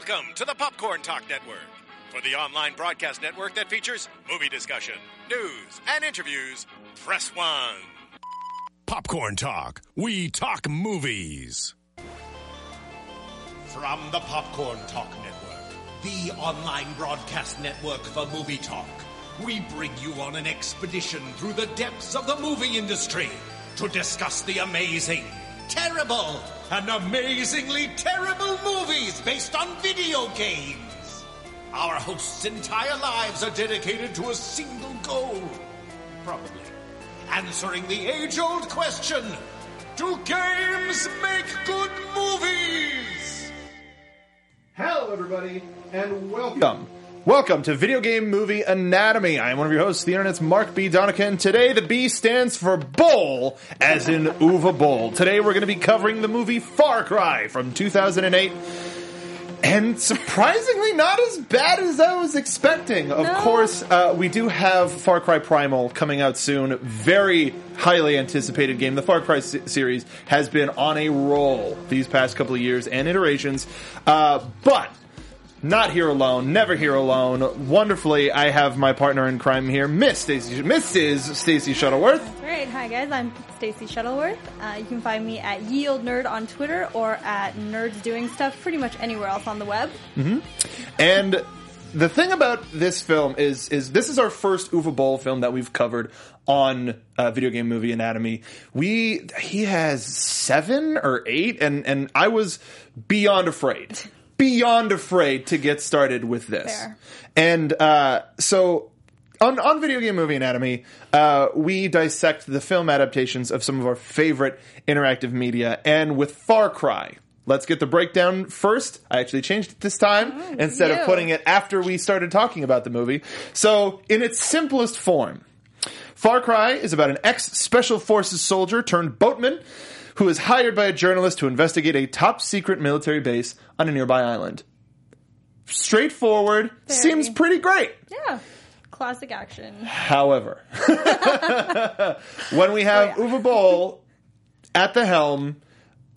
Welcome to the Popcorn Talk Network, for the online broadcast network that features movie discussion, news, and interviews. Press one. Popcorn Talk. We talk movies. From the Popcorn Talk Network, the online broadcast network for movie talk, we bring you on an expedition through the depths of the movie industry to discuss the amazing, terrible, and amazingly terrible movies based on video games. Our hosts' entire lives are dedicated to a single goal. Probably. Answering the age old question Do games make good movies? Hello, everybody, and welcome. Welcome to Video Game Movie Anatomy. I am one of your hosts, the internet's Mark B. Donica. Today, the B stands for Boll, as in Uwe Boll. Today, we're going to be covering the movie Far Cry from 2008. And surprisingly, not as bad as I was expecting. Of No. course, uh, we do have Far Cry Primal coming out soon. Very highly anticipated game. The Far Cry se- series has been on a roll these past couple of years and iterations. Uh, but not here alone, never here alone. Wonderfully, I have my partner in crime here, Miss Stacy, Mrs. Stacy Shuttleworth. Great. Hi, guys. I'm Stacy Shuttleworth. Uh, you can find me at Yield Nerd on Twitter or at Nerds Doing Stuff pretty much anywhere else on the web. And the thing about this film is, is this is our first Uwe Boll film that we've covered on uh, Video Game Movie Anatomy. We he has seven or eight, and and I was beyond afraid, beyond afraid to get started with this. Fair. And uh, so on, on Video Game Movie Anatomy, uh, we dissect the film adaptations of some of our favorite interactive media, and with Far Cry. Let's get the breakdown first. I actually changed it this time instead of putting it after we started talking about the movie. So, in its simplest form, Far Cry is about an ex Special Forces soldier turned boatman who is hired by a journalist to investigate a top secret military base on a nearby island. Straightforward, Very. seems pretty great. Yeah. Classic action. However, when we have Oh, yeah. Uwe Boll at the helm,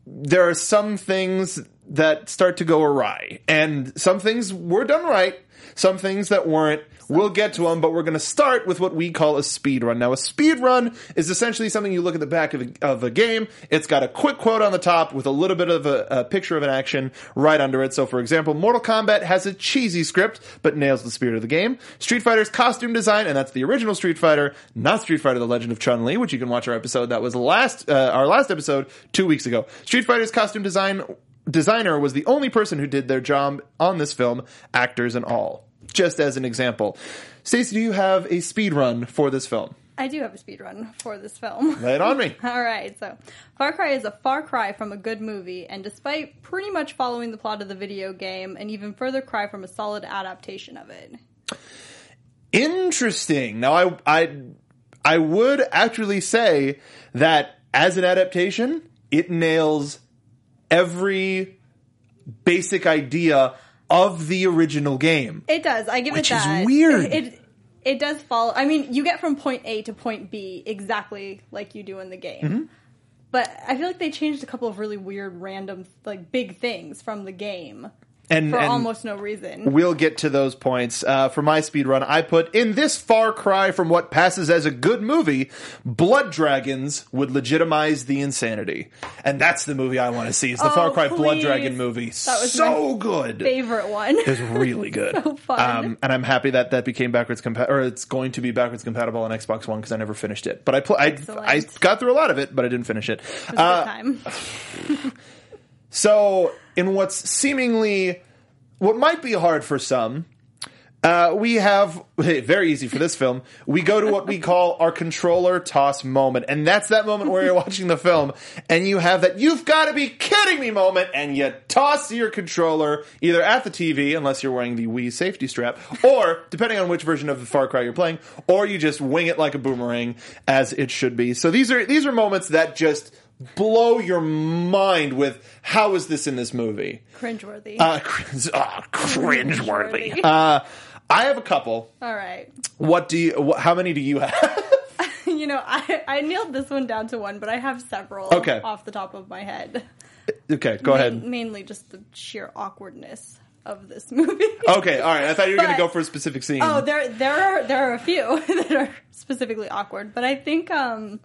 there are some things that start to go awry, and some things were done right, some things that weren't. We'll get to them, but we're going to start with what we call a speed run. Now, a speed run is essentially something you look at the back of a, of a game. It's got a quick quote on the top with a little bit of a, a picture of an action right under it. So, for example, Mortal Kombat has a cheesy script, but nails the spirit of the game. Street Fighter's costume design, and that's the original Street Fighter, not Street Fighter: The Legend of Chun Li, which you can watch our episode that was last uh, our last episode two weeks ago. Street Fighter's costume design designer was the only person who did their job on this film, actors and all. Just as an example, Stacey, do you have a speed run for this film? I do have a speed run for this film. Lay it on me. All right, so Far Cry is a far cry from a good movie, and despite pretty much following the plot of the video game, an even further cry from a solid adaptation of it. Interesting. Now, I, I, I would actually say that as an adaptation, it nails every basic idea of the original game. It does. I give it that. Which it is weird. It it does follow. I mean, you get from point A to point B exactly like you do in the game. Mm-hmm. But I feel like they changed a couple of really weird, random, like big things from the game And, for and almost no reason. We'll get to those points. Uh, for my speed run, I put in this far cry from what passes as a good movie, Blood Dragons would legitimize the insanity. And that's the movie I want to see. Is the Oh, Far Cry Blood. Dragon movie. That was so good. Favorite one. It was really good. So fun. Um, and I'm happy that that became backwards compatible, or it's going to be backwards compatible on Xbox One because I never finished it. But I, pl- I, I got through a lot of it, but I didn't finish it. It Uh, time. So, in what's seemingly what might be hard for some, uh, we have very easy for this film. We go to what we call our controller toss moment, and that's that moment where you're watching the film and you have that "you've got to be kidding me" moment, and you toss your controller either at the TV, unless you're wearing the Wii safety strap, or depending on which version of the Far Cry you're playing, or you just wing it like a boomerang, as it should be. So these are these are moments that just blow your mind with how is this in this movie? Cringeworthy. Uh, cr- ah, cringeworthy. Cringeworthy. Uh, I have a couple. All right. What do you? What, how many do you have? You know, I, I nailed this one down to one, but I have several Okay. off the top of my head. okay, go Main- ahead. Mainly just the sheer awkwardness of this movie. Okay, all right. I thought you were going to go for a specific scene. Oh, there there are there are a few that are specifically awkward, but I think um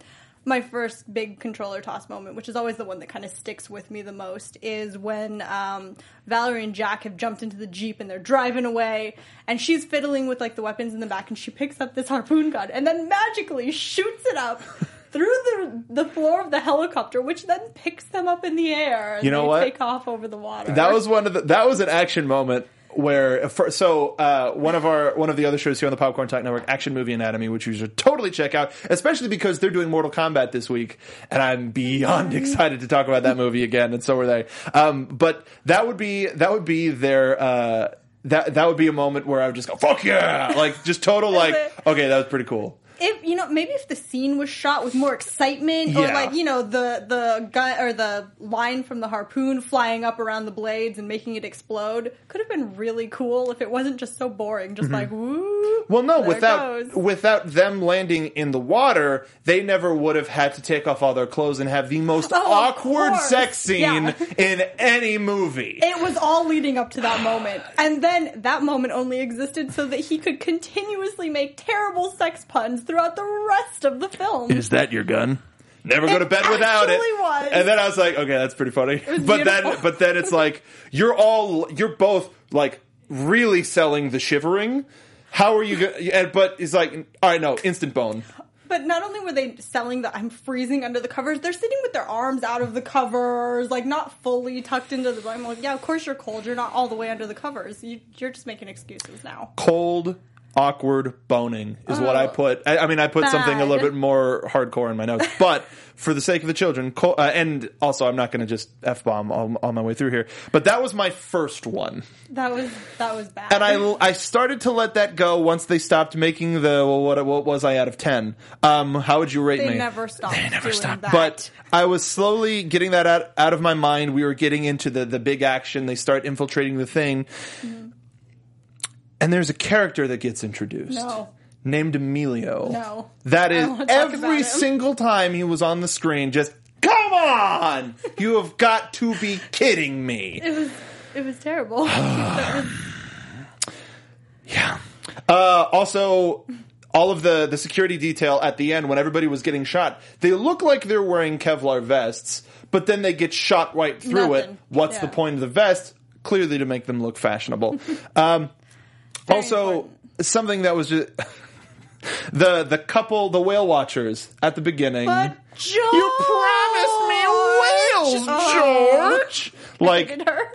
my first big controller toss moment, which is always the one that kind of sticks with me the most, is when um, Valerie and Jack have jumped into the jeep and they're driving away, and she's fiddling with like the weapons in the back, and she picks up this harpoon gun and then magically shoots it up. Through the the floor of the helicopter, which then picks them up in the air, and You know they what? take off over the water. That was one of the. That was an action moment where. For, so uh, one of our one of the other shows here on the Popcorn Talk Network, Action Movie Anatomy, which you should totally check out, especially because they're doing Mortal Kombat this week, and I'm beyond excited to talk about that movie again, and so are they. Um, but that would be that would be their. Uh, that that would be a moment where I would just go fuck yeah, like just total like okay, that was pretty cool. If you know maybe if the scene was shot with more excitement or Yeah. like you know the the gun or the line from the harpoon flying up around the blades and making it explode could have been really cool if it wasn't just so boring just like woo Mm-hmm. Well, no, there it without goes. without them landing in the water, they never would have had to take off all their clothes and have the most Oh, of awkward course. sex scene Yeah. in any movie. it was all leading up to that moment and then that moment only existed so that he could continuously make terrible sex puns throughout the rest of the film Is that your gun? Never go to bed without it. actually was. And then I was like, okay, that's pretty funny. was But then, but then it's like you're all you're both like really selling the shivering. How are you? Go- and but it's like, all right, no, instant bone. But not only were they selling the I'm freezing under the covers, they're sitting with their arms out of the covers, like not fully tucked into the. I'm like, yeah, of course you're cold. You're not all the way under the covers. You, you're just making excuses now. cold, awkward boning is what I Oh. put. I, I mean, I put something a little bit more hardcore in my notes, but for the sake of the children, co- uh, and also I'm not going to just f bomb all, all my way through here. But that was my first one, That was that was bad. and I I started to let that go once they stopped making the well, what what was I out of ten? Um, how would you rate they me? never stopped. They never doing stopped. That. But I was slowly getting that out, out of my mind. We were getting into the, the big action. They start infiltrating the thing. And there's a character that gets introduced. No. Named Emilio. No. That is don't wanna talk about every single time he was on the screen, just, come on! you have got to be kidding me. it was it was terrible. Yeah. Uh, also, all of the, the security detail at the end when everybody was getting shot, they look like they're wearing Kevlar vests, but then they get shot right through it. What's Yeah. the point of the vest? Clearly to make them look fashionable. um, Very also, important. something that was just. The the couple, the whale watchers at the beginning. but George, you promised me whales, Oh. George. Like her.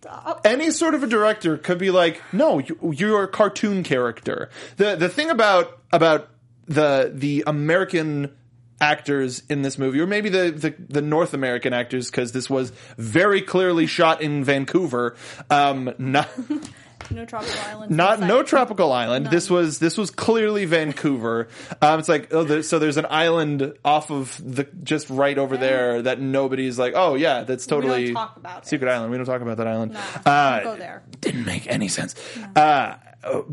Stop. any sort of a director could be like, no, you, you're a cartoon character. The the thing about about the the American actors in this movie, or maybe the the, the North American actors, because this was very clearly shot in Vancouver. Um, not No tropical island. not no tropical island. This was this was clearly Vancouver. Um, it's like oh, there, so there's an island off of the just right over there that nobody's like, oh yeah, that's totally talk about it. secret island. We don't talk about that island. Nah, Uh, don't go there. didn't make any sense. Uh,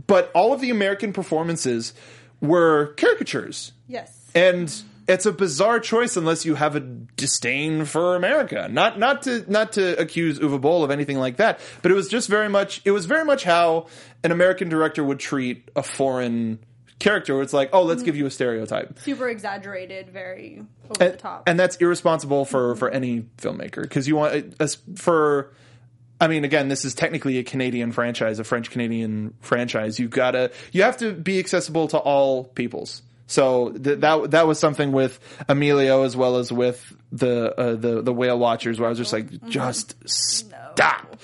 but all of the American performances were caricatures, Yes. and it's a bizarre choice unless you have a disdain for America. Not not to not to accuse Uwe Boll of anything like that, but it was just very much it was very much how an American director would treat a foreign character. Where it's like, oh, let's mm-hmm. give you a stereotype. Super exaggerated, very over And, the top. and that's irresponsible for for any filmmaker because you want uh, as for I mean, again, this is technically a Canadian franchise, a French Canadian franchise. You've got to, you have to be accessible to all peoples. So th- that that was something with Emilio as well as with the uh, the the whale watchers, where I was just like, just stop.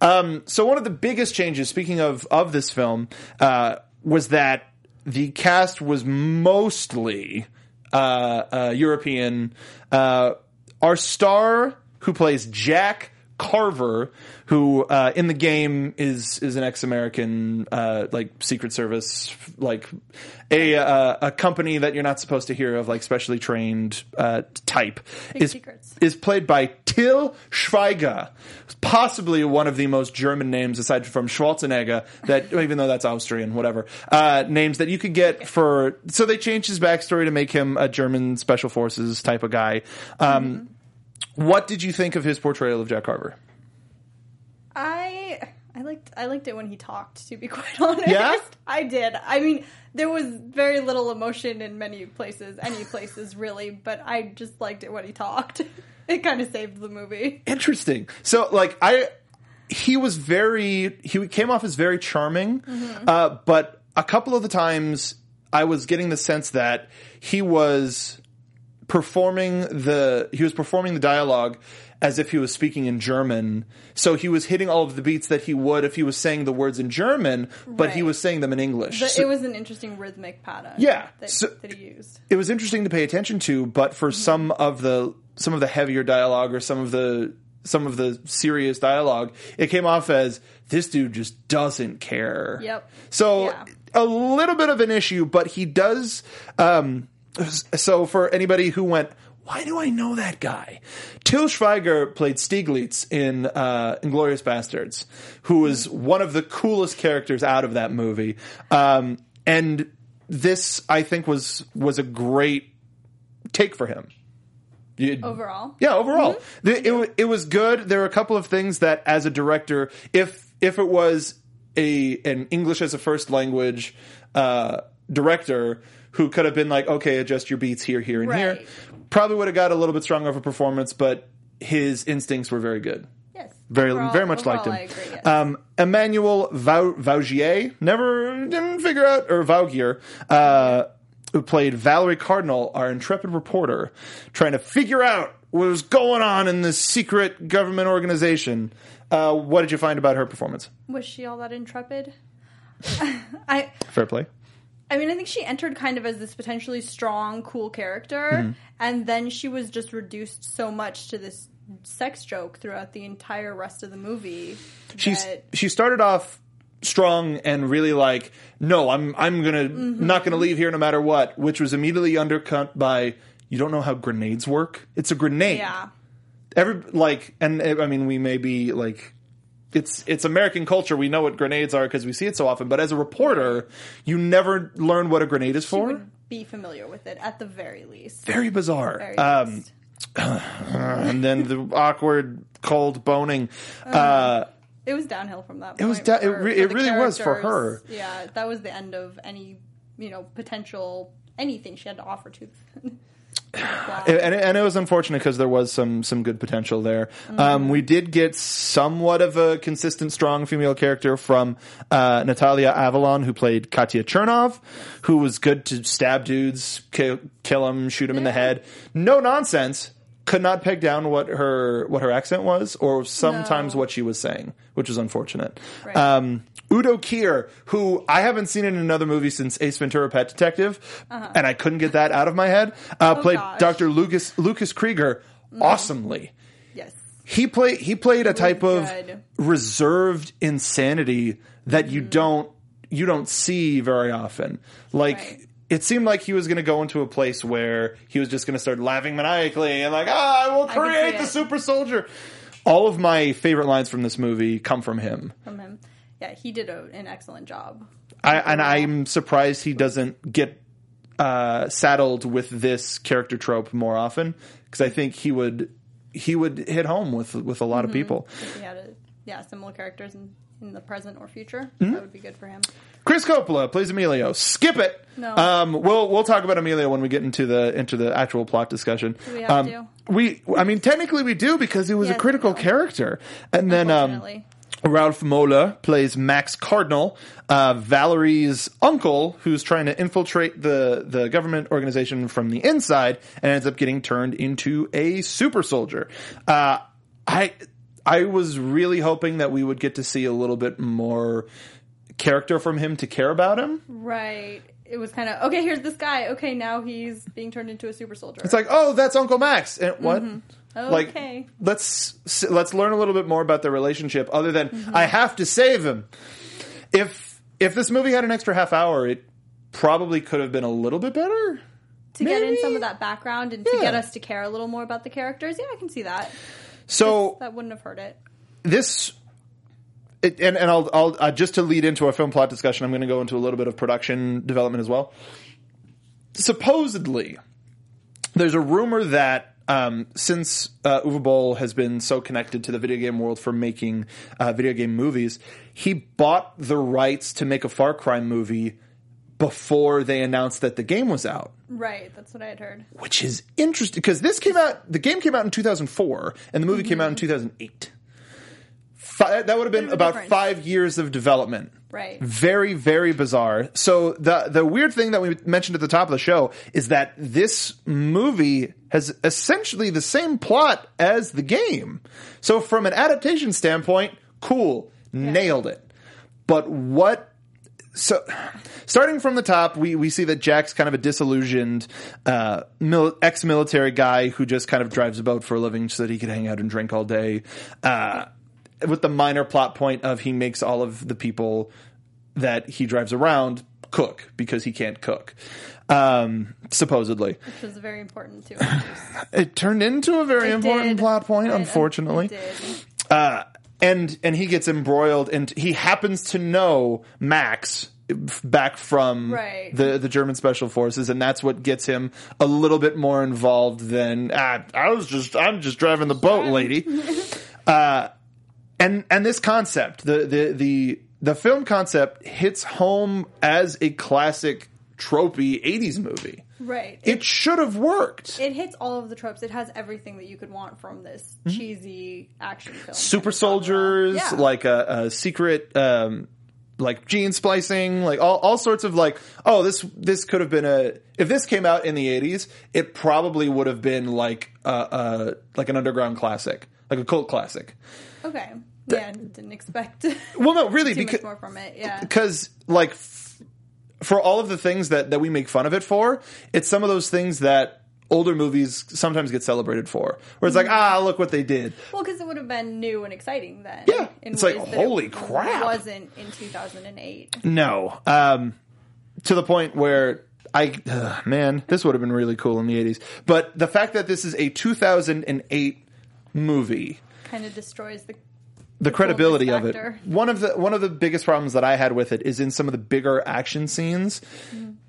Um, so one of the biggest changes, speaking of of this film, uh, was that the cast was mostly uh, uh, European. Uh, our star, who plays Jack Carver, who uh, in the game is is an ex-American, uh, like Secret Service, like a uh, a company that you're not supposed to hear of, like specially trained uh, type, Big is secrets. is played by Till Schweiger, possibly one of the most German names aside from Schwarzenegger. That even though that's Austrian, whatever uh, names that you could get for. So they changed his backstory to make him a German special forces type of guy. Um, What did you think of his portrayal of Jack Carver? I I liked I liked it when he talked. To be quite honest, Yeah? I did. I mean, there was very little emotion in many places, any places really, but I just liked it when he talked. It kind of saved the movie. Interesting. So, like, I he was very he came off as very charming, Mm-hmm. uh, but a couple of the times I was getting the sense that he was performing the he was performing the dialogue as if he was speaking in German. So he was hitting all of the beats that he would if he was saying the words in German, but he was saying them in English. But So- it was an interesting rhythmic pattern. Yeah, that, so- that he used. it was interesting to pay attention to, but for some of the some of the heavier dialogue or some of the some of the serious dialogue, it came off as this dude just doesn't care. Yep. So Yeah. a little bit of an issue, but he does. Um, so for anybody who went, why do I know that guy? Till Schweiger played Stiglitz in uh, Inglourious Basterds, who was one of the coolest characters out of that movie. Um, and this, I think, was was a great take for him. You- Overall, yeah, overall, The- it it was good. There were a couple of things that, as a director, if if it was a an English as a first language uh, director who could have been like, okay, adjust your beats here, here, and here, probably would have got a little bit stronger of a performance. But his instincts were very good. yes, Very, Overall- very much liked him. I agree, yes. Um, Emmanuelle Vau- Vaugier, never didn't figure out, or Vaugier, uh, who played Valerie Cardinal, our intrepid reporter, trying to figure out what was going on in this secret government organization. Uh, what did you find about her performance? was she all that intrepid? I Fair play. I mean, I think she entered kind of as this potentially strong, cool character, Mm-hmm. and then she was just reduced so much to this sex joke throughout the entire rest of the movie. She's that- she started off strong and really like, no, I'm I'm gonna Mm-hmm. not gonna leave here no matter what, which was immediately undercut by you don't know how grenades work. It's a grenade. yeah, every like and i mean we may be like it's it's american culture we know what grenades are because we see it so often but as a reporter you never learn what a grenade is for be familiar with it at the very least. very bizarre Very um and then the awkward cold boning uh It was downhill from that. It was point da- it for- re- for it really was for her. Yeah, that was the end of any you know potential anything she had to offer to. And, and it was unfortunate because there was some some good potential there. Um, we did get somewhat of a consistent, strong female character from uh, Natalia Avelon, who played Katya Chernov, who was good to stab dudes, kill, kill them, shoot them in the head. No nonsense. Could not peg down what her what her accent was, or sometimes No. what she was saying, which was unfortunate. Right. Um, Udo Kier, who I haven't seen in another movie since Ace Ventura: Pet Detective, and I couldn't get that out of my head. Uh, played Uh-huh. Oh, gosh. Dr. Lucas Lucas Krieger awesomely. yes. He played he played a type of reserved insanity that Mm-hmm. you don't you don't see very often. Like Right. It seemed like he was going to go into a place where he was just going to start laughing maniacally and like, ah, I will create the super soldier. All of my favorite lines from this movie come from him. From him, yeah, he did a, an excellent job. I, and I'm surprised he doesn't get uh, saddled with this character trope more often because I think he would he would hit home with with a lot of people. If he had a, yeah similar characters in, in the present or future, Mm-hmm. that would be good for him. Chris Coppola plays Emilio. Skip it. No. Um, we'll we'll talk about Emilio when we get into the into the actual plot discussion. Do we have um, to? We I mean technically we do because he was a critical character. And then um, Ralf Moeller plays Max Cardinal, uh, Valerie's uncle, who's trying to infiltrate the, the government organization from the inside and ends up getting turned into a super soldier. Uh, I, I was really hoping that we would get to see a little bit more character from him to care about him. right? It was kind of okay. Here's this guy. Okay, now he's being turned into a super soldier. It's like, oh, that's Uncle Max. And what? Like, Okay. let's let's learn a little bit more about their relationship. Other than Mm-hmm. I have to save him. If if this movie had an extra half hour, it probably could have been a little bit better. to get in some of that background and to get us to care a little more about the characters. Yeah, I can see that. So That wouldn't have hurt it. this. It, and and I'll, I'll uh, just to lead into our film plot discussion, I'm going to go into a little bit of production development as well. Supposedly, there's a rumor that um, since uh, Uwe Boll has been so connected to the video game world for making uh, video game movies, he bought the rights to make a Far Cry movie before they announced that the game was out, Right, that's what I had heard. which is interesting because this came out. The game came out in 2004, and the movie came out in mm-hmm. 2008. Fi- that would have been Bit of a about difference. five years of development. Right. Very, very bizarre. So the the weird thing that we mentioned at the top of the show is that this movie has essentially the same plot as the game. So from an adaptation standpoint, cool, nailed it. But what so starting from the top, we, we see that Jack's kind of a disillusioned uh, mil- ex-military guy who just kind of drives a boat for a living so that he can hang out and drink all day. Uh, with the minor plot point of he makes all of the people that he drives around cook because he can't cook. Um, supposedly, Which was very important to us. it turned into a very It important did. plot point. It- unfortunately, it did. uh, and and he gets embroiled, and he happens to know Max back from Right. the the German special forces, and that's what gets him a little bit more involved than ah, I was just I'm just driving the boat, lady. uh, and and this concept, the the the the film concept hits home as a classic tropey 80s movie. Right. It should have worked. it hits all of the tropes. It has everything that you could want from this cheesy action film. Mm-hmm. super kind of genre. soldiers, Yeah. like a, a secret, um, like gene splicing, like all, all sorts of like, oh, this this could have been a if this came out in the eighties, it probably would have been like a, a like an underground classic, like a cult classic. okay. Yeah, didn't expect Well, no, really, because more from it. Yeah. because like for all of the things that that we make fun of it for, it's some of those things that older movies sometimes get celebrated for, where it's like, Mm-hmm. ah, look what they did. Well, because it would have been new and exciting then. Yeah. It's like, holy it crap. Wasn't in 2008. No. Um, to the point where I, ugh, man, this would have been really cool in the 80s. But the fact that this is a 2008 movie, Kind of destroys the. The credibility of it. One of the one of the biggest problems that I had with it is in some of the bigger action scenes,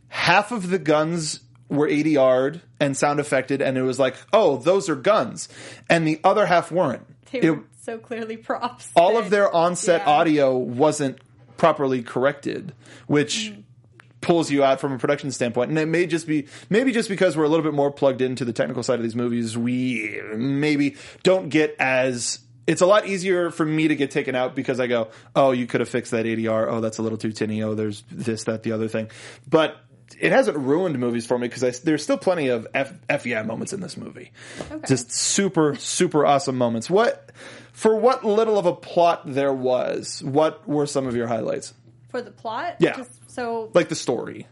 half of the guns were ADR'd and sound affected and it was like, "Oh, those are guns." And the other half weren't. They It- were so clearly props. all of their on-set yeah. audio wasn't properly corrected, which mm. pulls you out from a production standpoint. And it may just be maybe just because we're a little bit more plugged into the technical side of these movies, we maybe don't get as it's a lot easier for me to get taken out because I go, oh, you could have fixed that ADR. Oh, that's a little too tinny. Oh, there's this, that, the other thing. But it hasn't ruined movies for me because there's still plenty of F, FEI moments in this movie. Just super, super awesome moments. What, for what little of a plot there was, what were some of your highlights? for the plot. Yeah. Just, so Like the story.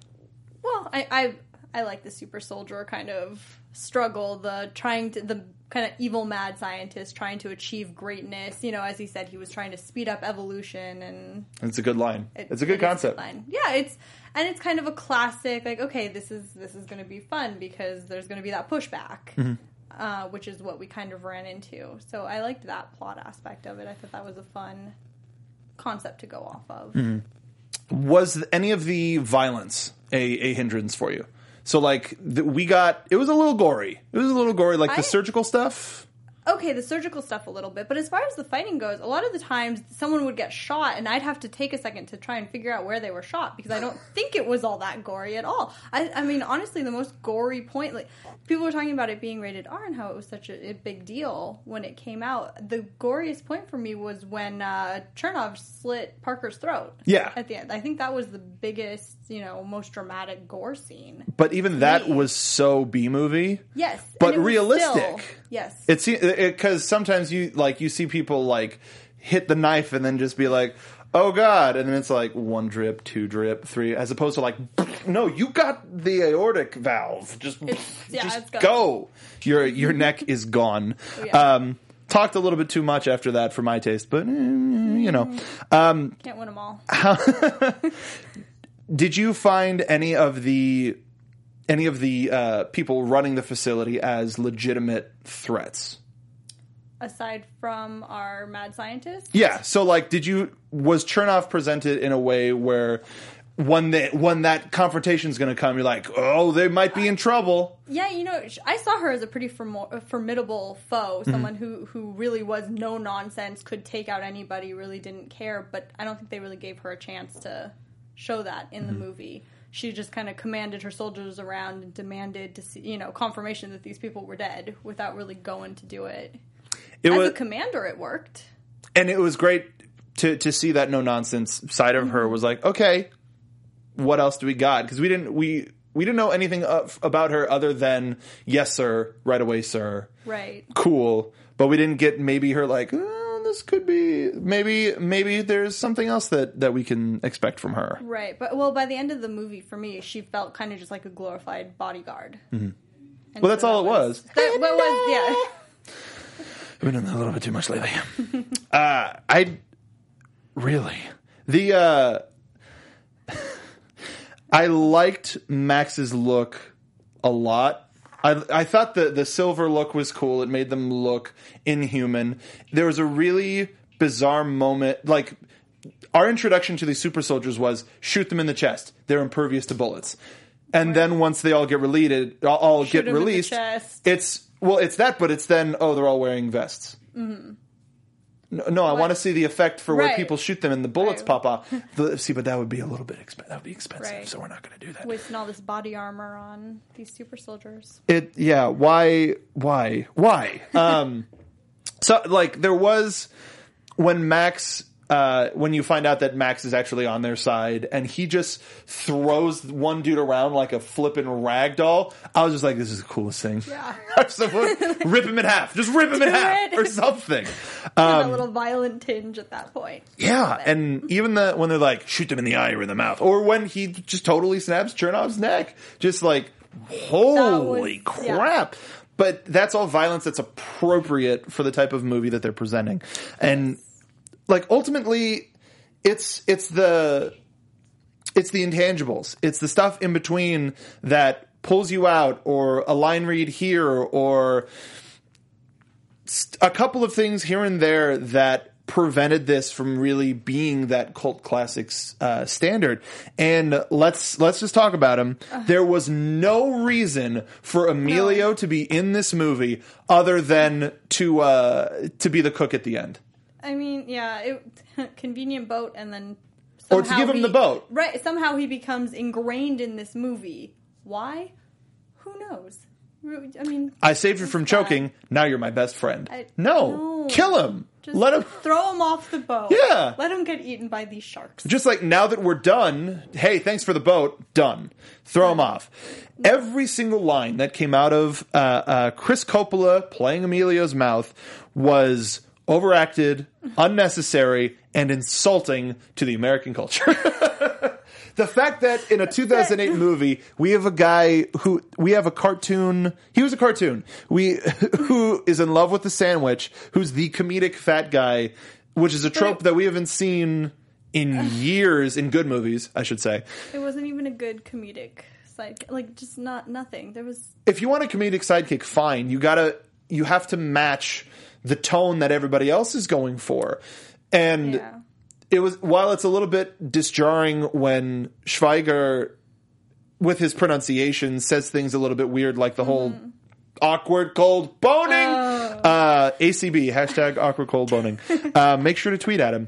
Well, I, I I like the super soldier kind of struggle, the trying to the kind of evil mad scientist trying to achieve greatness. You know, as he said, he was trying to speed up evolution, and It's a good line. it- it's a good it concept. line. Yeah, it's and it's kind of a classic. Like, okay, this is this is going to be fun because there's going to be that pushback. Mm-hmm. Uh, which is what we kind of ran into. So I liked that plot aspect of it. I thought that was a fun concept to go off of. Mm-hmm. Was any of the violence a, a hindrance for you? So like the, we got, it was a little gory. It was a little gory, like I- the surgical stuff. okay, the surgical stuff a little bit, but as far as the fighting goes, a lot of the times someone would get shot, and I'd have to take a second to try and figure out where they were shot because I don't think it was all that gory at all. I, I mean, honestly, the most gory point, like people were talking about it being rated R and how it was such a, a big deal when it came out. The goriest point for me was when uh, Chernov slit Parker's throat. Yeah. at the end, I think that was the biggest, you know, most dramatic gore scene. But even that was so B movie. Yes, But it realistic. still- yes, It's because sometimes you like you see people like hit the knife and then just be like, "Oh God!" and then it's like one drip, two drip, three, as opposed to like, no, you got the aortic valve. Just, yeah, just go. Your your neck is gone. Yeah. Um, talked a little bit too much after that for my taste, but eh, you know. Um, can't win them all. did you find any of the any of the uh, people running the facility as legitimate threats? aside from our mad scientist. Yeah. So, like, did you was Chernov presented in a way where when they when that confrontation's going to come, you're like, oh, they might be in trouble. Yeah, you know, I saw her as a pretty a formidable foe, someone who who really was no nonsense, could take out anybody, really didn't care. But I don't think they really gave her a chance to show that in the mm-hmm. movie. She just kind of commanded her soldiers around and demanded to see, you know, confirmation that these people were dead without really going to do it. It As was, a commander, it worked. and it was great to to see that no nonsense side of her mm-hmm. was like, okay, what else do we got? Because we didn't we we didn't know anything of, about her other than yes, sir, right away, sir, Right. cool. But we didn't get maybe her like, oh, this could be maybe maybe there's something else that that we can expect from her. Right, but well, by the end of the movie, for me, she felt kind of just like a glorified bodyguard. And Well, that's so all that it was. That, what was yeah. I've been doing that a little bit too much lately. uh, I really the uh, I liked Max's look a lot. I I thought the the silver look was cool. It made them look inhuman. There was a really bizarre moment, like. Our introduction to these super soldiers was shoot them in the chest. They're impervious to bullets. And then once they all get released, all, get released, it's well, it's that, but it's then oh, they're all wearing vests. No, no, I want to see the effect for where people shoot them and the bullets Right. pop off. The- see, but that would be a little bit expensive. That would be expensive, Right. so we're not going to do that. wasting all this body armor on these super soldiers. It, yeah. Why? Why? Why? Um, so like there was when Max. Uh, when you find out that Max is actually on their side and he just throws one dude around like a flippin' rag doll, I was just like, this is the coolest thing. Yeah. Rip him in half. Just rip him in Do half or something. a little violent tinge at that point. Yeah, and even the when they're like shoot them in the eye or in the mouth, or when he just totally snaps Chernov's neck, just like holy was- yeah. crap. But that's all violence that's appropriate for the type of movie that they're presenting, and like ultimately, it's it's the it's the intangibles, it's the stuff in between that pulls you out, or a line read here, or a couple of things here and there that prevented this from really being that cult classics uh, standard. And let's let's just talk about him. There was no reason for Emilio to be in this movie other than to uh, to be the cook at the end. I mean, yeah, it, convenient boat, and then Or to give him he- the boat. Right, somehow he becomes ingrained in this movie. Why? Who knows? I mean, I saved you from choking. Now you're my best friend. I- no, no. kill him. Just Let him. throw him off the boat. Yeah. let him get eaten by these sharks. Just like now that we're done, hey, thanks for the boat, done. Throw him off. Every single line that came out of uh, uh, Chris Coppola playing Emilio's mouth was overacted, unnecessary, and insulting to the American culture. the fact that in a 2008 movie we have a guy who we have a cartoon he was a cartoon we who is in love with the sandwich who's the comedic fat guy which is a trope that we haven't seen in years in good movies i should say It wasn't even a good comedic sidekick like just not nothing. There was if you want a comedic sidekick fine you gotta you have to match the tone that everybody else is going for. And yeah. it was while it's a little bit disjarring when Schweiger with his pronunciation says things a little bit weird like the whole awkward cold boning. Uh acb hashtag awkward cold boning. Uh make sure to tweet at him.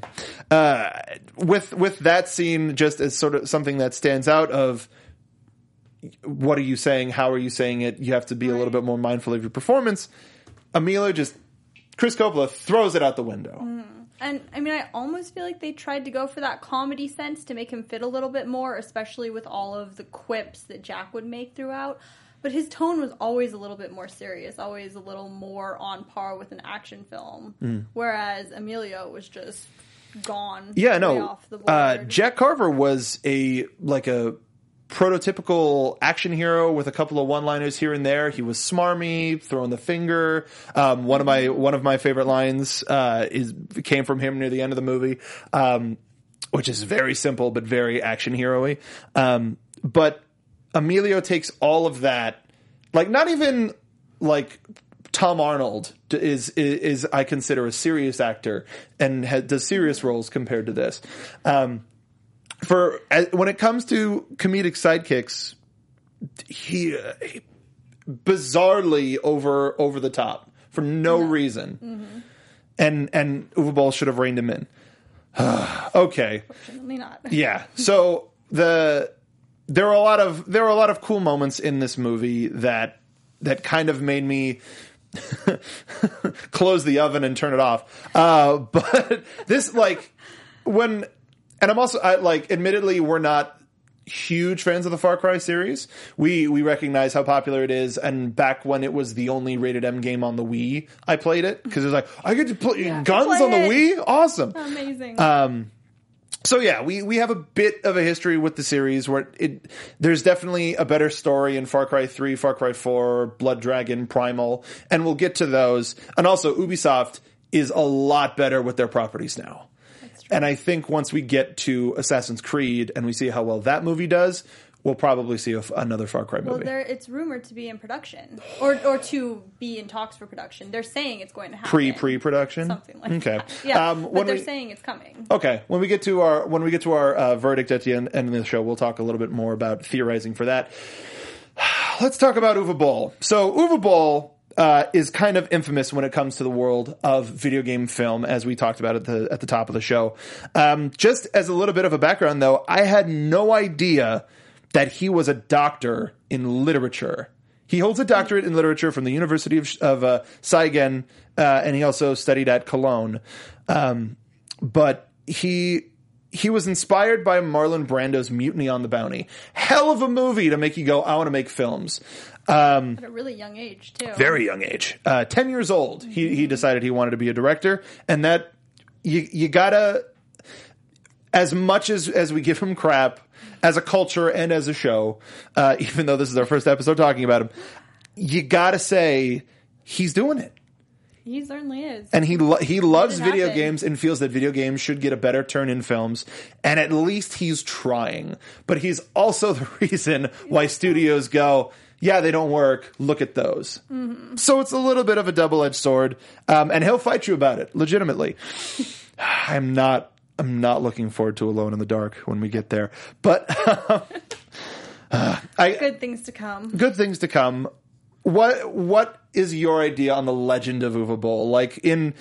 Uh with with that scene just as sort of something that stands out of what are you saying? How are you saying it? You have to be a little bit more mindful of your performance. Emilio just chris coppola throws it out the window And I mean, I almost feel like they tried to go for that comedy sense to make him fit a little bit more, especially with all of the quips that Jack would make throughout. But his tone was always a little bit more serious, always a little more on par with an action film. Whereas Emilio was just gone. Yeah, no. Off the board. Uh, Jack Carver was a like a prototypical action hero with a couple of one-liners here and there. He was smarmy, throwing the finger. Um, one of my one of my favorite lines uh, is came from him near the end of the movie, um, which is very simple but very action hero-y. Um, but Emilio takes all of that, like not even like Tom Arnold is, is is I consider a serious actor and ha- does serious roles compared to this. Um, for when it comes to comedic sidekicks, he, he bizarrely over over the top for no reason, and and Uwe Boll should have reined him in. okay, Definitely not. yeah. So the there are a lot of there are a lot of cool moments in this movie that that kind of made me close the oven and turn it off. Uh, but this like when and I'm also I, like admittedly we're not huge fans of the Far Cry series. We we recognize how popular it is, and back when it was the only rated M game on the Wii, I played it because it was like I get to play guns play on the it. Wii. Awesome. Amazing. Uh, So yeah, we we have a bit of a history with the series where it there's definitely a better story in Far Cry 3, Far Cry 4, Blood Dragon, Primal, and we'll get to those. And also Ubisoft is a lot better with their properties now. And I think once we get to Assassin's Creed and we see how well that movie does, we'll probably see f another Far Cry well, movie. there it's rumored to be in production, or or to be in talks for production. They're saying it's going to happen. Pre pre production, something like okay. that. Yeah, Um, but they're we- saying it's coming. Okay, when we get to our when we get to our uh, verdict at the end, end of the show, we'll talk a little bit more about theorizing for that. Let's talk about Uwe Boll. So Uwe Boll uh, is kind of infamous when it comes to the world of video game film, as we talked about at the at the top of the show. Um, just as a little bit of a background, though, I had no idea that he was a doctor in literature. He holds a doctorate in literature from the University of, of uh, Siegen, uh, and he also studied at Cologne. Um, but he he was inspired by Marlon Brando's Mutiny on the Bounty. Hell of a movie to make you go, I want to make films. At a really young age too. Very young age, uh, ten years old. He he decided he wanted to be a director, and that you you gotta as much as as we give him crap as a culture and as a show, uh, even though this is our first episode talking about him, you gotta say he's doing it. He certainly is. and he lo- he loves video happen. games and feels that video games should get a better turn in films and at least he's trying but he's also the reason why studios go yeah they don't work look at those Mm-hmm. so it's a little bit of a double-edged sword um, and he'll fight you about it legitimately i'm not i'm not looking forward to alone in the dark when we get there but I, Good things to come. good things to come. What what is your idea on the legend of Uwe Boll? Like in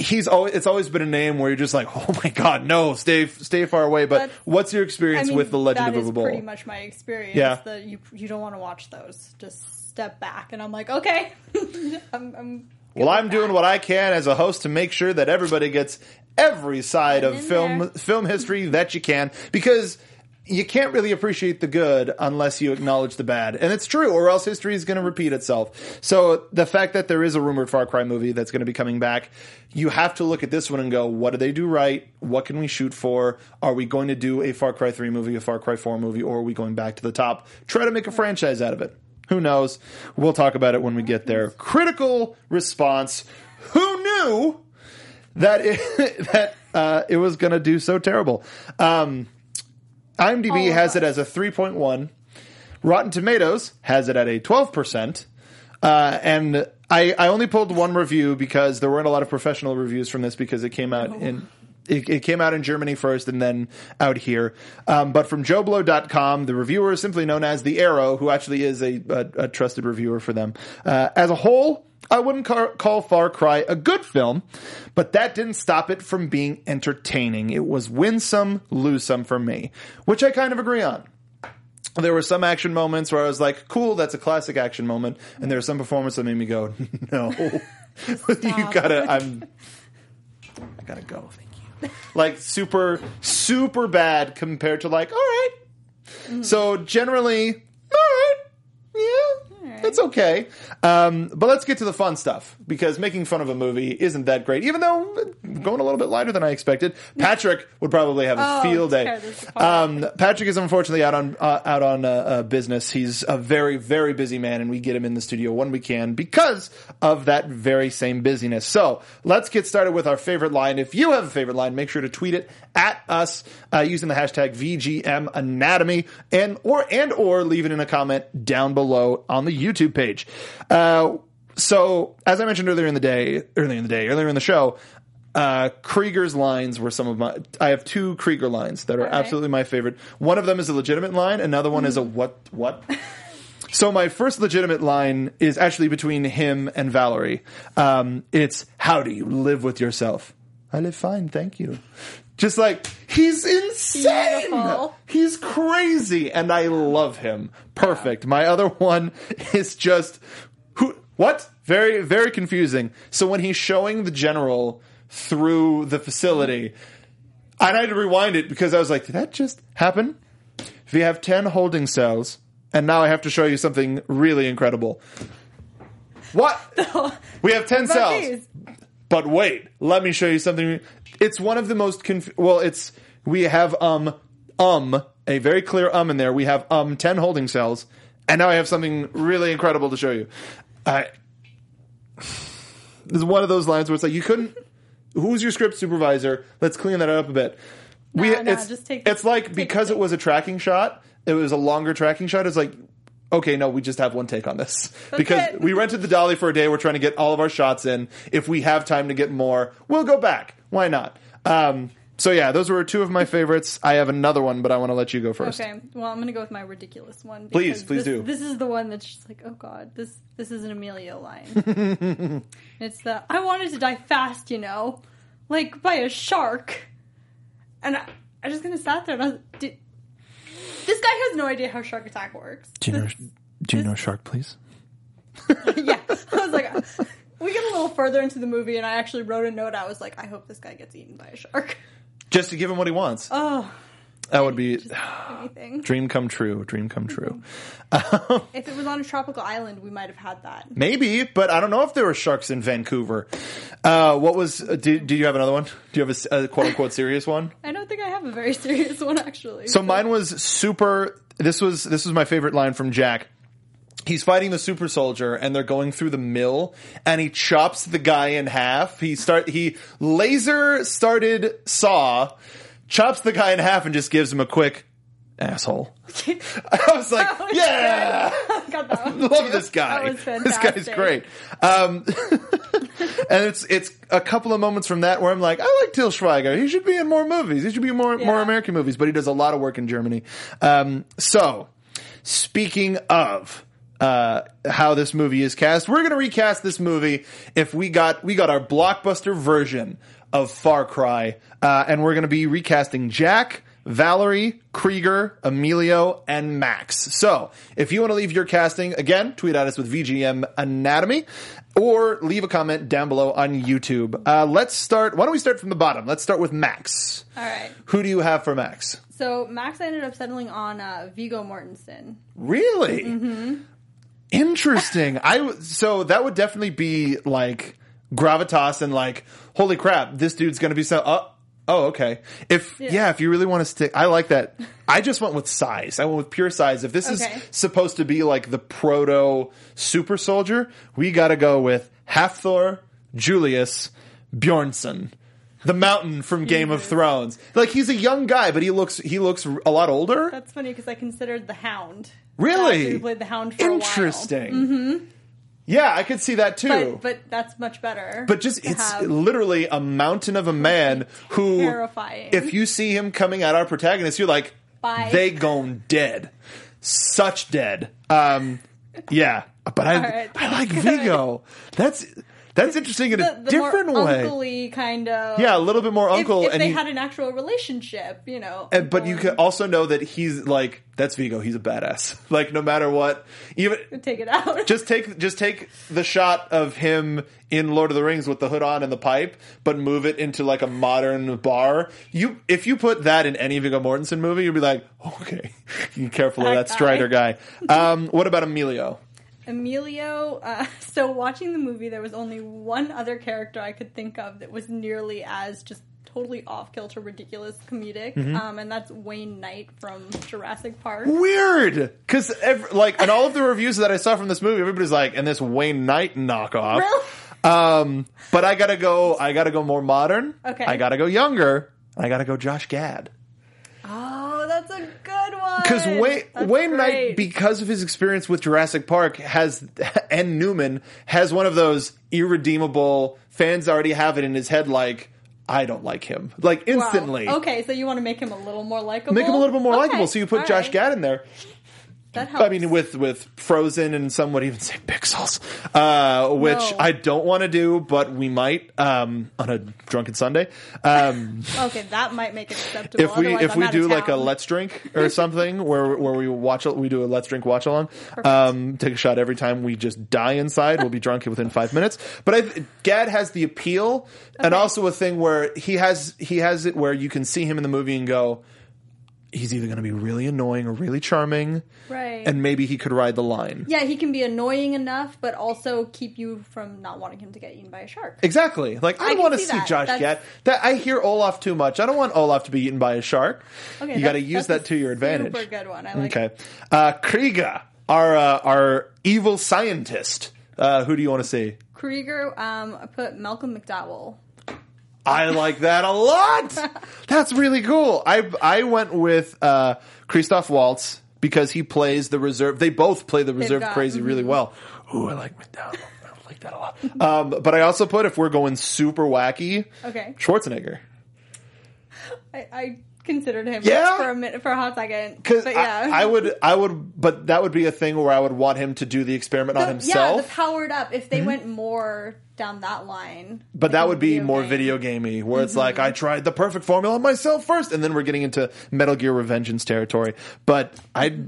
he's always it's always been a name where you're just like, oh my god, no, stay stay far away. But That's- what's your I experience mean, with the legend of Uwe pretty much my experience. Yeah. That you you don't want to watch those. Just step back, and I'm like, okay, I'm. I'm Well, I'm doing what I can as a host to make sure that everybody gets every side of film there. film history that you can because you can't really appreciate the good unless you acknowledge the bad. And it's true, or else history is going to repeat itself. So the fact that there is a rumored Far Cry movie that's going to be coming back, you have to look at this one and go, what do they do right? What can we shoot for? Are we going to do a Far Cry 3 movie, a Far Cry 4 movie, or are we going back to the top? Try to make a franchise out of it. Who knows? We'll talk about it when we get there. Critical response. Who knew that it, that uh, it was going to do so terrible? Um, IMDb of has it as a 3.1. Rotten Tomatoes has it at a 12%. Uh, and I, I only pulled one review because there weren't a lot of professional reviews from this because it came out in it, it came out in Germany first and then out here. Um, but from JoBlo.com, the reviewer is simply known as the Arrow, who actually is a, a, a trusted reviewer for them. Uh, as a whole, I wouldn't call, Far Cry a good film, but that didn't stop it from being entertaining. It was win some, lose some for me, which I kind of agree on there were some action moments where I was like, cool, that's a classic action moment. And there were some performances that made me go, no, you gotta, I'm, I gotta go. Thank you. Like super, super bad compared to like, all right. Mm-hmm. So generally, all right. Yeah, it's okay. Um, but let's get to the fun stuff because making fun of a movie isn't that great, even though going a little bit lighter than I expected. Patrick would probably have a Oh, field day. tear this apart. Um, Patrick is unfortunately out on uh, out on uh, uh, business. He's a very very busy man, and we get him in the studio when we can because of that very same busyness. So let's get started with our favorite line. If you have a favorite line, make sure to tweet it at us uh, using the hashtag VGM Anatomy and or and or leave it in a comment down below on the YouTube page. Uh, so as I mentioned earlier in the day, earlier in the day, earlier in the show. Uh, Krieger's lines were some of my. I have two Krieger lines that are Okay. absolutely my favorite. One of them is a legitimate line. Another one is a what what. So my first legitimate line is actually between him and Valerie. Um, it's "How do you live with yourself?" I live fine, thank you. Just like he's insane. Beautiful. He's crazy, and I love him. Perfect. My other one is just who? What? Very very confusing. So when he's showing the general through the facility, and I had to rewind it because I was like, did that just happen? If you have 10 holding cells, and now I have to show you something really incredible. What? we have 10 cells. But wait, let me show you something. It's one of the most conf- well, it's we have um um a very clear um in there. We have um 10 holding cells, and now I have something really incredible to show you. I This is one of those lines where it's like you couldn't who's your script supervisor? Let's clean that up a bit. We Nah, nah, it's just take- it's like take because it was a tracking shot, it was a longer tracking shot. It's like okay, no, we just have one take on this because it. we rented the dolly for a day. We're trying to get all of our shots in. If we have time to get more, we'll go back. Why not? Um, so yeah, those were two of my favorites. I have another one, but I want to let you go first. Okay, well, I'm gonna go with my ridiculous one. Please, please this, do. This is the one that's just like, oh god, this this is an Emilio line. it's the I wanted to die fast, you know, like by a shark, and I, I just kind of sat there and I was, did, this guy has no idea how shark attack works. Do you know? Do you know Shark, please? yeah, I was like, we get a little further into the movie, and I actually wrote a note. I was like, I hope this guy gets eaten by a shark. Just to give him what he wants. Oh, that would be anything. dream come true. Dream come true. If it was on a tropical island, we might have had that. Maybe, but I don't know if there were sharks in Vancouver. Uh, what was? Uh, do, do you have another one? Do you have a s- a, quote unquote serious one? I don't think I have a very serious one actually. So mine was super. This was this was my favorite line from Jack. He's fighting the super soldier, and they're going through the mill, and he chops the guy in half. He start he laser started saw, chops the guy in half, and just gives him a quick asshole. I was like, was yeah. got that one. love this guy. This guy's great. Um, and it's it's a couple of moments from that where I'm like, I like Til Schweiger. He should be in more movies. He should be in more more American movies. But he does a lot of work in Germany. Um, so, speaking of. Uh, how this movie is cast. We're gonna recast this movie if we got we got our blockbuster version of Far Cry, uh, and we're gonna be recasting Jack, Valerie, Krieger, Emilio, and Max. So, if you want to leave your casting, again, tweet at us with VGM Anatomy or leave a comment down below on YouTube. Uh, let's start. Why don't we start from the bottom? Let's start with Max. All right. Who do you have for Max? So Max ended up settling on uh, Viggo Mortensen. Really? Mm-hmm. Interesting. I so that would definitely be like gravitas and like holy crap, this dude's going to be so uh, Oh, okay. If yeah. if you really want to stick, I like that. I just went with size. I went with pure size. If this Okay. is supposed to be like the proto super soldier, we got to go with Hafthor Julius Bjornsson, the Mountain from Game of Thrones. Like he's a young guy, but he looks he looks a lot older. That's funny because I considered the Hound. Really? Played the Hound for. Interesting. Mm-hmm. Yeah, I could see that too. But, but that's much better. But just it's literally a mountain of a man who Terrifying. If you see him coming at our protagonist, you're like, Bye. they gone dead, such dead. Um, yeah, but I right, I like. Viggo. That's that's interesting in a the, the different more way. uncle-y kind of. Yeah, a little bit more uncle, if and they he- had an actual relationship, you know. and, but you can also know that he's like that's Viggo. He's a badass. Like no matter what, even take it out. just take just take the shot of him in Lord of the Rings with the hood on and the pipe, but move it into like a modern bar. You if you put that in any Viggo Mortensen movie, you'd be like, okay, you careful of That that Strider guy. Um, what about Emilio? Emilio. Uh, so watching the movie, there was only one other character I could think of that was nearly as just totally off kilter, ridiculous, comedic, Mm-hmm. um, and that's Wayne Knight from Jurassic Park. Weird, because like in all of the reviews that I saw from this movie, everybody's like, and this Wayne Knight knockoff. Really? Um, but I gotta go. I gotta go more modern. Okay. I gotta go younger. I gotta go Josh Gad. Oh, Because Wayne, That's Wayne Knight, because of his experience with Jurassic Park, has and Newman has one of those irredeemable fans already have it in his head like, I don't like him. Like Wow. instantly. Okay, so you want to make him a little more likable. Make him a little bit more Okay, likable. So you put all Josh right. Gad in there. That helps. I mean, with with Frozen and some would even say Pixels, uh, which No. I don't want to do, but we might um, on a drunken Sunday. Um, okay, that might make it acceptable. if we Otherwise, if I'm we do like a let's drink or something where where we watch we do a let's drink watch along um take a shot every time we just die inside we'll be drunk within five minutes but I Gad has the appeal and also a thing where he has he has it where you can see him in the movie and go he's either going to be really annoying or really charming right. and maybe he could ride the line yeah, he can be annoying enough, but also keep you from not wanting him to get eaten by a shark. Exactly. Like I, I don't want to see see. Josh That's- Gad. That I hear Olaf too much. I don't want Olaf to be eaten by a shark. Okay, you got to use that to your advantage. Super good one. I like. Okay. Uh, Krieger, our uh, our evil scientist. Uh, who do you want to see? Krieger. Um, I put Malcolm McDowell. I like that a lot. That's really cool. I I went with uh, Christoph Waltz because he plays the reserve. They both play the reserve got- crazy really mhm. well. Ooh, I like McDowell. I like that a lot. Um, but I also put if we're going super wacky, Okay. Schwarzenegger. I, I considered him Yeah? for a minute, for a hot second. Because yeah, I, I would, I would, but that would be a thing where I would want him to do the experiment on himself. Mm-hmm. Yeah, the powered up. If they went more down that line, but that would be video more game. video gamey, where it's like Mm-hmm. I tried the perfect formula myself first, and then we're getting into Metal Gear Revengeance territory. But I,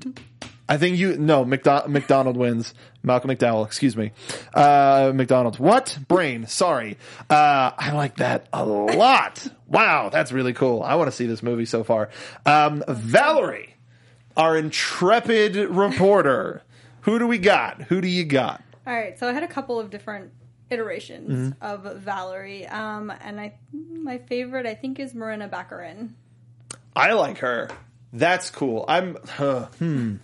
I think you no McDo- McDonald wins. Malcolm McDowell, excuse me, uh, McDonald. What brain? Sorry, uh, I like that a lot. Wow, that's really cool. I want to see this movie so far. Um, Valerie, our intrepid reporter. Who do we got? Who do you got? All right, so I had a couple of different iterations Mm-hmm. of Valerie, um, and I my favorite I think is Morena Baccarin. I like her. That's cool. I'm. Uh, hmm.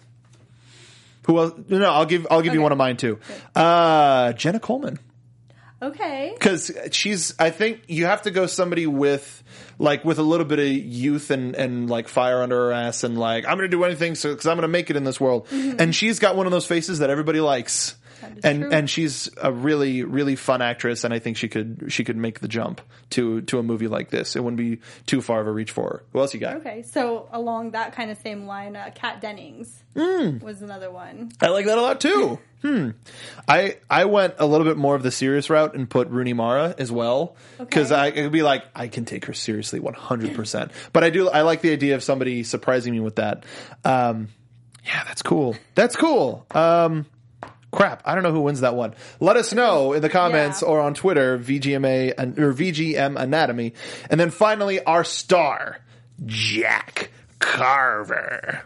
Who else? No, no, I'll give. I'll give you one of mine too. Uh, Jenna Coleman, Okay, because she's. I think you have to go somebody with, like, with a little bit of youth and and like fire under her ass, and like I'm gonna do anything so because I'm gonna make it in this world. And she's got one of those faces that everybody likes. And true. and she's a really really fun actress, and I think she could she could make the jump to to a movie like this. It wouldn't be too far of a reach for her. Who else you got? okay. So along that kind of same line, uh, Kat Dennings Hmm. was another one. I like that a lot too. Hmm. I I went a little bit more of the serious route and put Rooney Mara as well because Okay. I it could be like I can take her seriously one hundred percent. But I do I like the idea of somebody surprising me with that. Um, yeah, that's cool. That's cool. Um, crap, I don't know who wins that one. Let us know in the comments Yeah. or on Twitter VGMA and or VGM Anatomy, and then finally our star Jack Carver.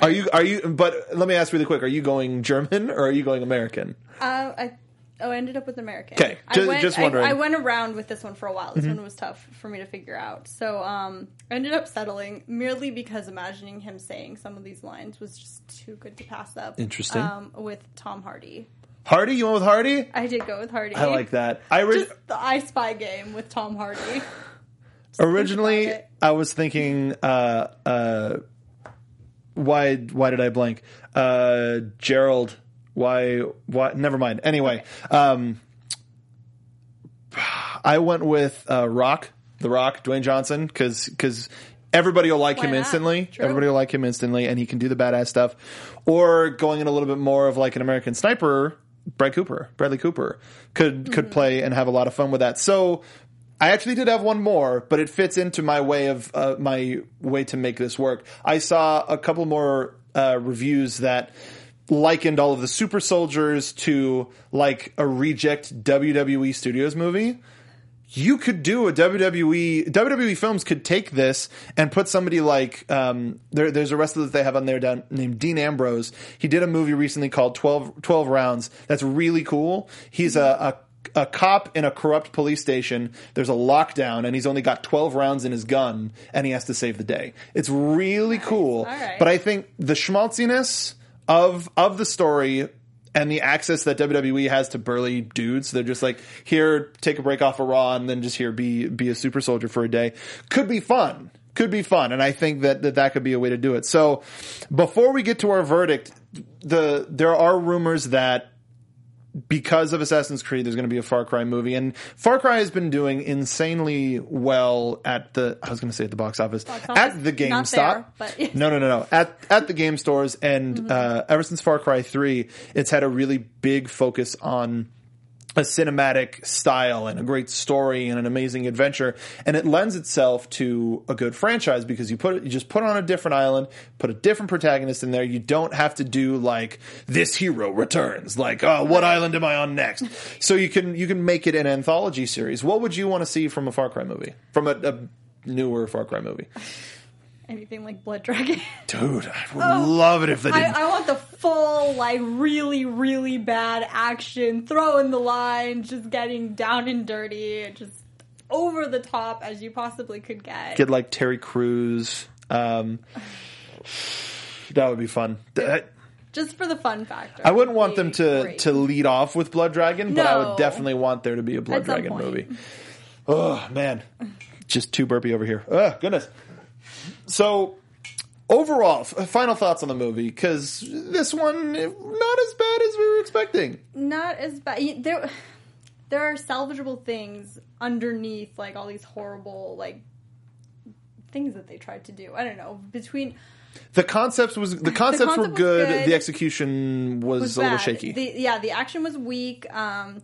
Are you? Are you? But let me ask really quick: Are you going German or are you going American? Uh, I oh, I ended up with American. 'Kay, I went, just wondering. Mm-hmm. I, went around with this one for a while. This one was tough for me to figure out. So um, I ended up settling merely because imagining him saying some of these lines was just too good to pass up. Interesting. Um, with Tom Hardy, Hardy, you went with Hardy. I did go with Hardy. I like that. I ori- Just the I Spy game with Tom Hardy. originally. I was thinking, uh, uh, why? Why did I blank? Uh, Gerald. Why? Why? Never mind. Anyway, um, I went with uh, Rock, The Rock, Dwayne Johnson, because everybody will like Why him not? instantly. True. Everybody will like him instantly, and he can do the badass stuff. Or going in a little bit more of like an American Sniper, Brad Cooper, Bradley Cooper could Mm-hmm. could play and have a lot of fun with that. So. I actually did have one more, but it fits into my way of uh, my way to make this work. I saw a couple more uh, reviews that likened all of the super soldiers to like a reject WWE Studios movie. You could do a WWE WWE Films could take this and put somebody like um, there, there's a wrestler that they have on there down named Dean Ambrose. He did a movie recently called 12, 12 Rounds. That's really cool. He's a, a a cop in a corrupt police station. There's a lockdown, and he's only got 12 rounds in his gun, and he has to save the day. It's really cool. right. But I think the schmaltziness of of the story and the access that WWE has to burly dudes, they're just like here, take a break off of Raw, and then just here be be a super soldier for a day, could be fun. Could be fun, and I think that, that that could be a way to do it. So, before we get to our verdict, the there are rumors that because of Assassin's Creed, there's going to be a Far Cry movie, and Far Cry has been doing insanely well at the. I was going to say at the box office, Box at the GameStop. there. No, no, no, no. At at the game stores, and uh, ever since Far Cry Three, it's had a really big focus on a cinematic style and a great story and an amazing adventure. And it lends itself to a good franchise because you put it you just put it on a different island put a different protagonist in there. You don't have to do like this hero returns. Like oh what island am i on next? So you can you can make it an anthology series. What would you want to see from a far cry movie? From a, a newer far cry movie Anything like Blood Dragon. dude i would love it if they I, didn't I want the full, like, really, really bad action, throwing the line, just getting down and dirty, just over the top as you possibly could get. get like terry Crews. um that would be fun That- just for the fun factor. I wouldn't want them to great. to lead off with Blood Dragon, but I would definitely want there to be a Blood Dragon movie. Oh man, just too burpy over here. Oh goodness. So overall, f- final thoughts on the movie because this one eh, not as bad as we were expecting. not as bad. There, there are salvageable things underneath, like all these horrible, like things that they tried to do. I don't know between The concepts was the concepts were concept was good, good. The execution was, was a little shaky. The, yeah, the action was weak. Um,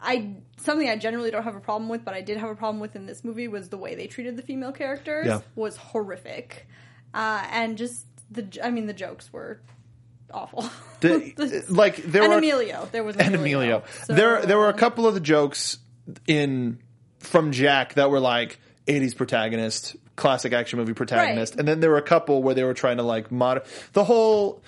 I something I generally don't have a problem with, but I did have a problem with in this movie was the way they treated the female characters Yeah. was horrific, uh, and just the I mean the jokes were awful. The- like there and were Emilio, there was and Emilio. Emilio. So, there there were a uh, couple of the jokes in from Jack that were like 80s protagonist, classic action movie protagonist. Right. And then there were a couple where they were trying to like mod the whole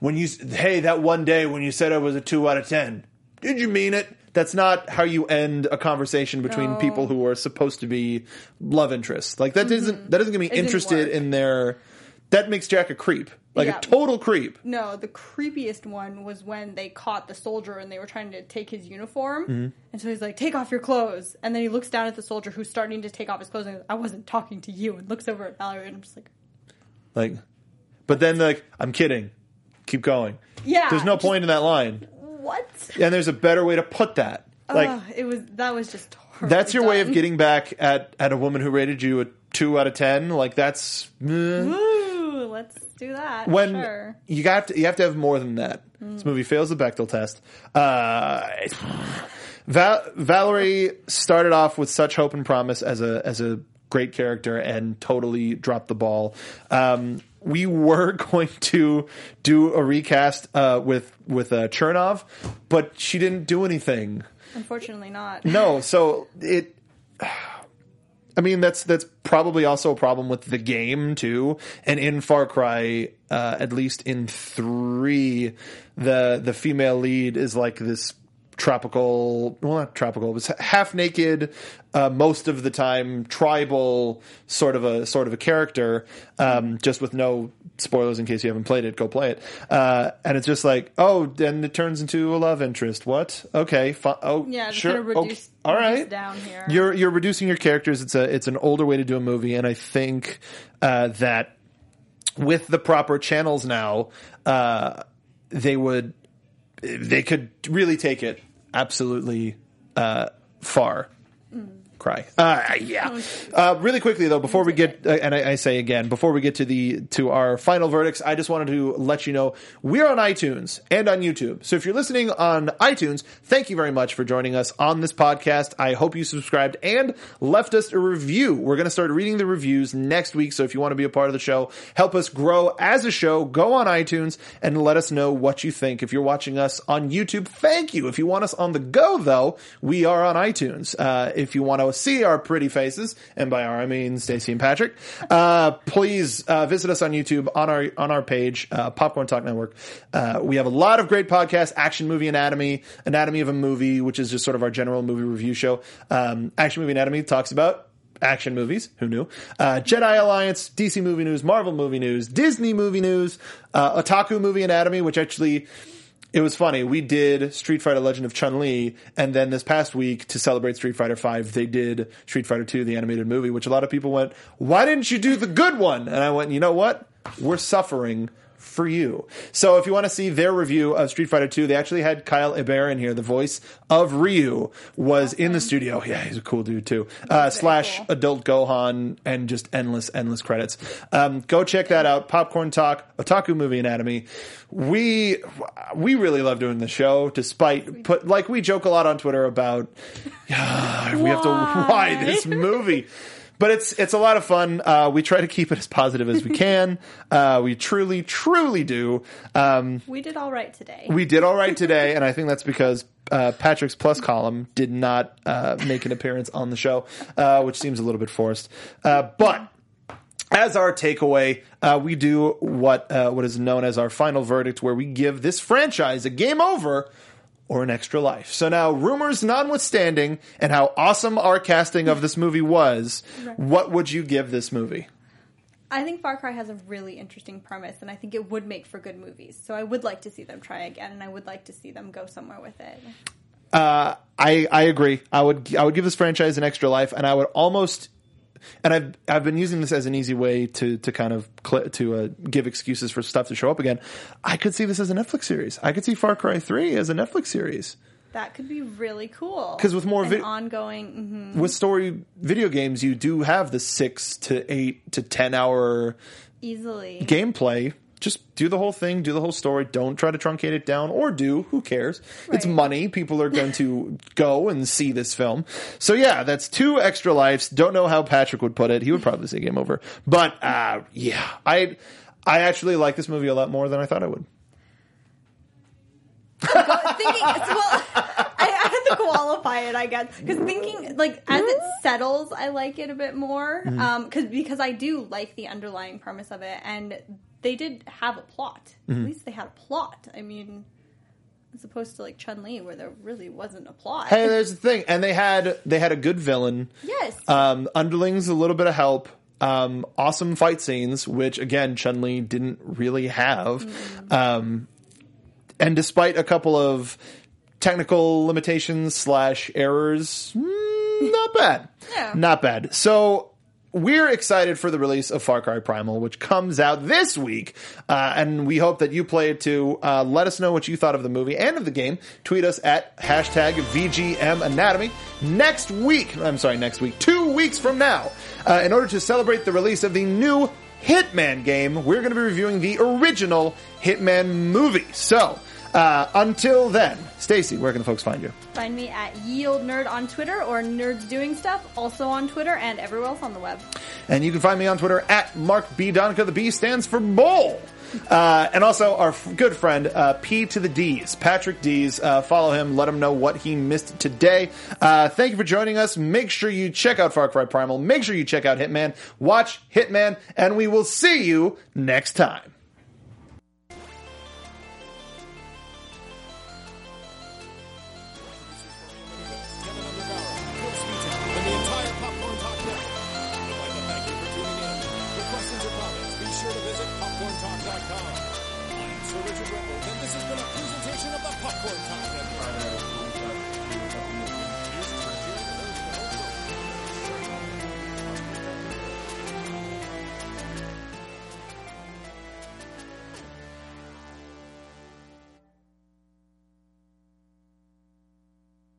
when you hey that one day when you said I was a 2 out of 10. Did you mean it? That's not how you end a conversation between No. people who are supposed to be love interests. Like that not that doesn't get me Mm-hmm. It interested in their that makes Jack a creep. Like Yeah. a total creep. No, the creepiest one was when they caught the soldier and they were trying to take his uniform. Mm-hmm. And so he's like, take off your clothes. And then he looks down at the soldier who's starting to take off his clothes and goes, I wasn't talking to you. And looks over at Valerie and I'm just like, Like, but then like, I'm kidding. Keep going. yeah. There's no just- point in that line, What? and there's a better way to put that. Like, Ugh, it was, that was just horribly that's your way of done. getting back at at a woman who rated you a two out of ten. Like, that's eh. Ooh, let's do that. when sure. you got to, you have to have more than that. This movie fails the Bechdel test. Uh, Val- Valerie started off with such hope and promise as a as a great character and totally dropped the ball. Um, we were going to do a recast uh, with with uh, Chernov, but she didn't do anything. Unfortunately not. No, so it. I mean, that's that's probably also a problem with the game too. And in Far Cry, uh, at least in three, the the female lead is like this tropical, well, not tropical, but half naked, uh, most of the time tribal sort of a sort of a character, um, just with no spoilers in case you haven't played it. Go play it, uh, and it's just like, oh, then it turns into a love interest. What? Okay, fi- oh, Yeah, sure, of okay, reduce, all reduce right. down here. You're you're reducing your characters. It's a it's an older way to do a movie, and I think uh, that with the proper channels now, uh, they would they could really take it absolutely uh, far. Cry. Uh, yeah. Uh, really quickly though, before we get, uh, and I, I say again, before we get to the to our final verdicts, I just wanted to let you know we're on iTunes and on YouTube. So if you're listening on iTunes, thank you very much for joining us on this podcast. I hope you subscribed and left us a review. We're going to start reading the reviews next week. So if you want to be a part of the show, help us grow as a show, go on iTunes and let us know what you think. If you're watching us on YouTube, thank you. If you want us on the go though, we are on iTunes. Uh, if you want to see our pretty faces, and by our I mean Stacy and Patrick, uh, please uh, visit us on YouTube on our on our page, uh, Popcorn Talk Network. Uh, we have a lot of great podcasts: Action Movie Anatomy, Anatomy of a Movie, which is just sort of our general movie review show. Um, Action Movie Anatomy talks about action movies. Who knew? Uh, Jedi Alliance, DC movie news, Marvel movie news, Disney movie news, uh, Otaku movie anatomy, which actually, it was funny. We did Street Fighter Legend of Chun Li, and then this past week to celebrate Street Fighter Five, they did Street Fighter Two, the animated movie, which a lot of people went, "Why didn't you do the good one?" And I went, "You know what? We're suffering." For you. So if you want to see their review of Street Fighter 2, they actually had Kyle Hebert in here. The voice of Ryu was in the studio. Yeah, he's a cool dude too. Uh, slash cool. adult Gohan and just endless, endless credits. Um, go check that out. Popcorn Talk, Otaku Movie Anatomy. We we really love doing the show, despite put like we joke a lot on Twitter about yeah, we have to why this movie. But it's it's a lot of fun. Uh, we try to keep it as positive as we can. Uh, we truly, truly do. Um, We did all right today. we did all right today, and I think that's because uh, Patrick's plus column did not uh, make an appearance on the show, uh, which seems a little bit forced. Uh, but as our takeaway, uh, we do what uh, what is known as our final verdict, where we give this franchise a game over or an extra life. So now, rumors notwithstanding, and how awesome our casting of this movie was, what would you give this movie? I think Far Cry has a really interesting premise, and I think it would make for good movies. So I would like to see them try again, and I would like to see them go somewhere with it. Uh, I I agree. I would I would give this franchise an extra life, and I would almost. And I've I've been using this as an easy way to to kind of cl- to uh, give excuses for stuff to show up again. I could see this as a Netflix series. I could see Far Cry Three as a Netflix series That could be really cool. Because with more vid- ongoing, mhm. with story video games. You do have the six to eight to ten hour easily. gameplay. Just do the whole thing, do the whole story. Don't try to truncate it down, or do. Who cares? It's money. People are going to go and see this film. So yeah, that's two extra lives. Don't know how Patrick would put it. He would probably say game over. But uh, yeah, I I actually like this movie a lot more than I thought I would. thinking, well, I, had to qualify it, I guess, because thinking like as it settles, I like it a bit more. Mm-hmm. Um, because because I do like the underlying premise of it, and they did have a plot. Mm-hmm. At least they had a plot. I mean, as opposed to like Chun Li, where there really wasn't a plot. Hey, there's the thing, and they had they had a good villain. yes, Um, underlings, a little bit of help. Um, awesome fight scenes, which again Chun Li didn't really have. Um, and despite a couple of technical limitations slash errors, mm, not bad. Yeah. Not bad. So we're excited for the release of Far Cry Primal, which comes out this week, uh, and we hope that you play it too. Uh, let us know what you thought of the movie and of the game. Tweet us at hashtag VGM Anatomy. Next week, I'm sorry, next week, two weeks from now, uh, in order to celebrate the release of the new Hitman game, we're going to be reviewing the original Hitman movie. So, uh, until then, Stacy, where can the folks find you? find me at Yield Nerd on Twitter or Nerds Doing Stuff, also on Twitter and everywhere else on the web. And you can find me on Twitter at Mark B. Donica. The B stands for Bull. Uh, and also our f- good friend, uh, P to the D's, Patrick D's. Uh, follow him. Let him know what he missed today. Uh, thank you for joining us. Make sure you check out Far Cry Primal. Make sure you check out Hitman. Watch Hitman. And we will see you next time.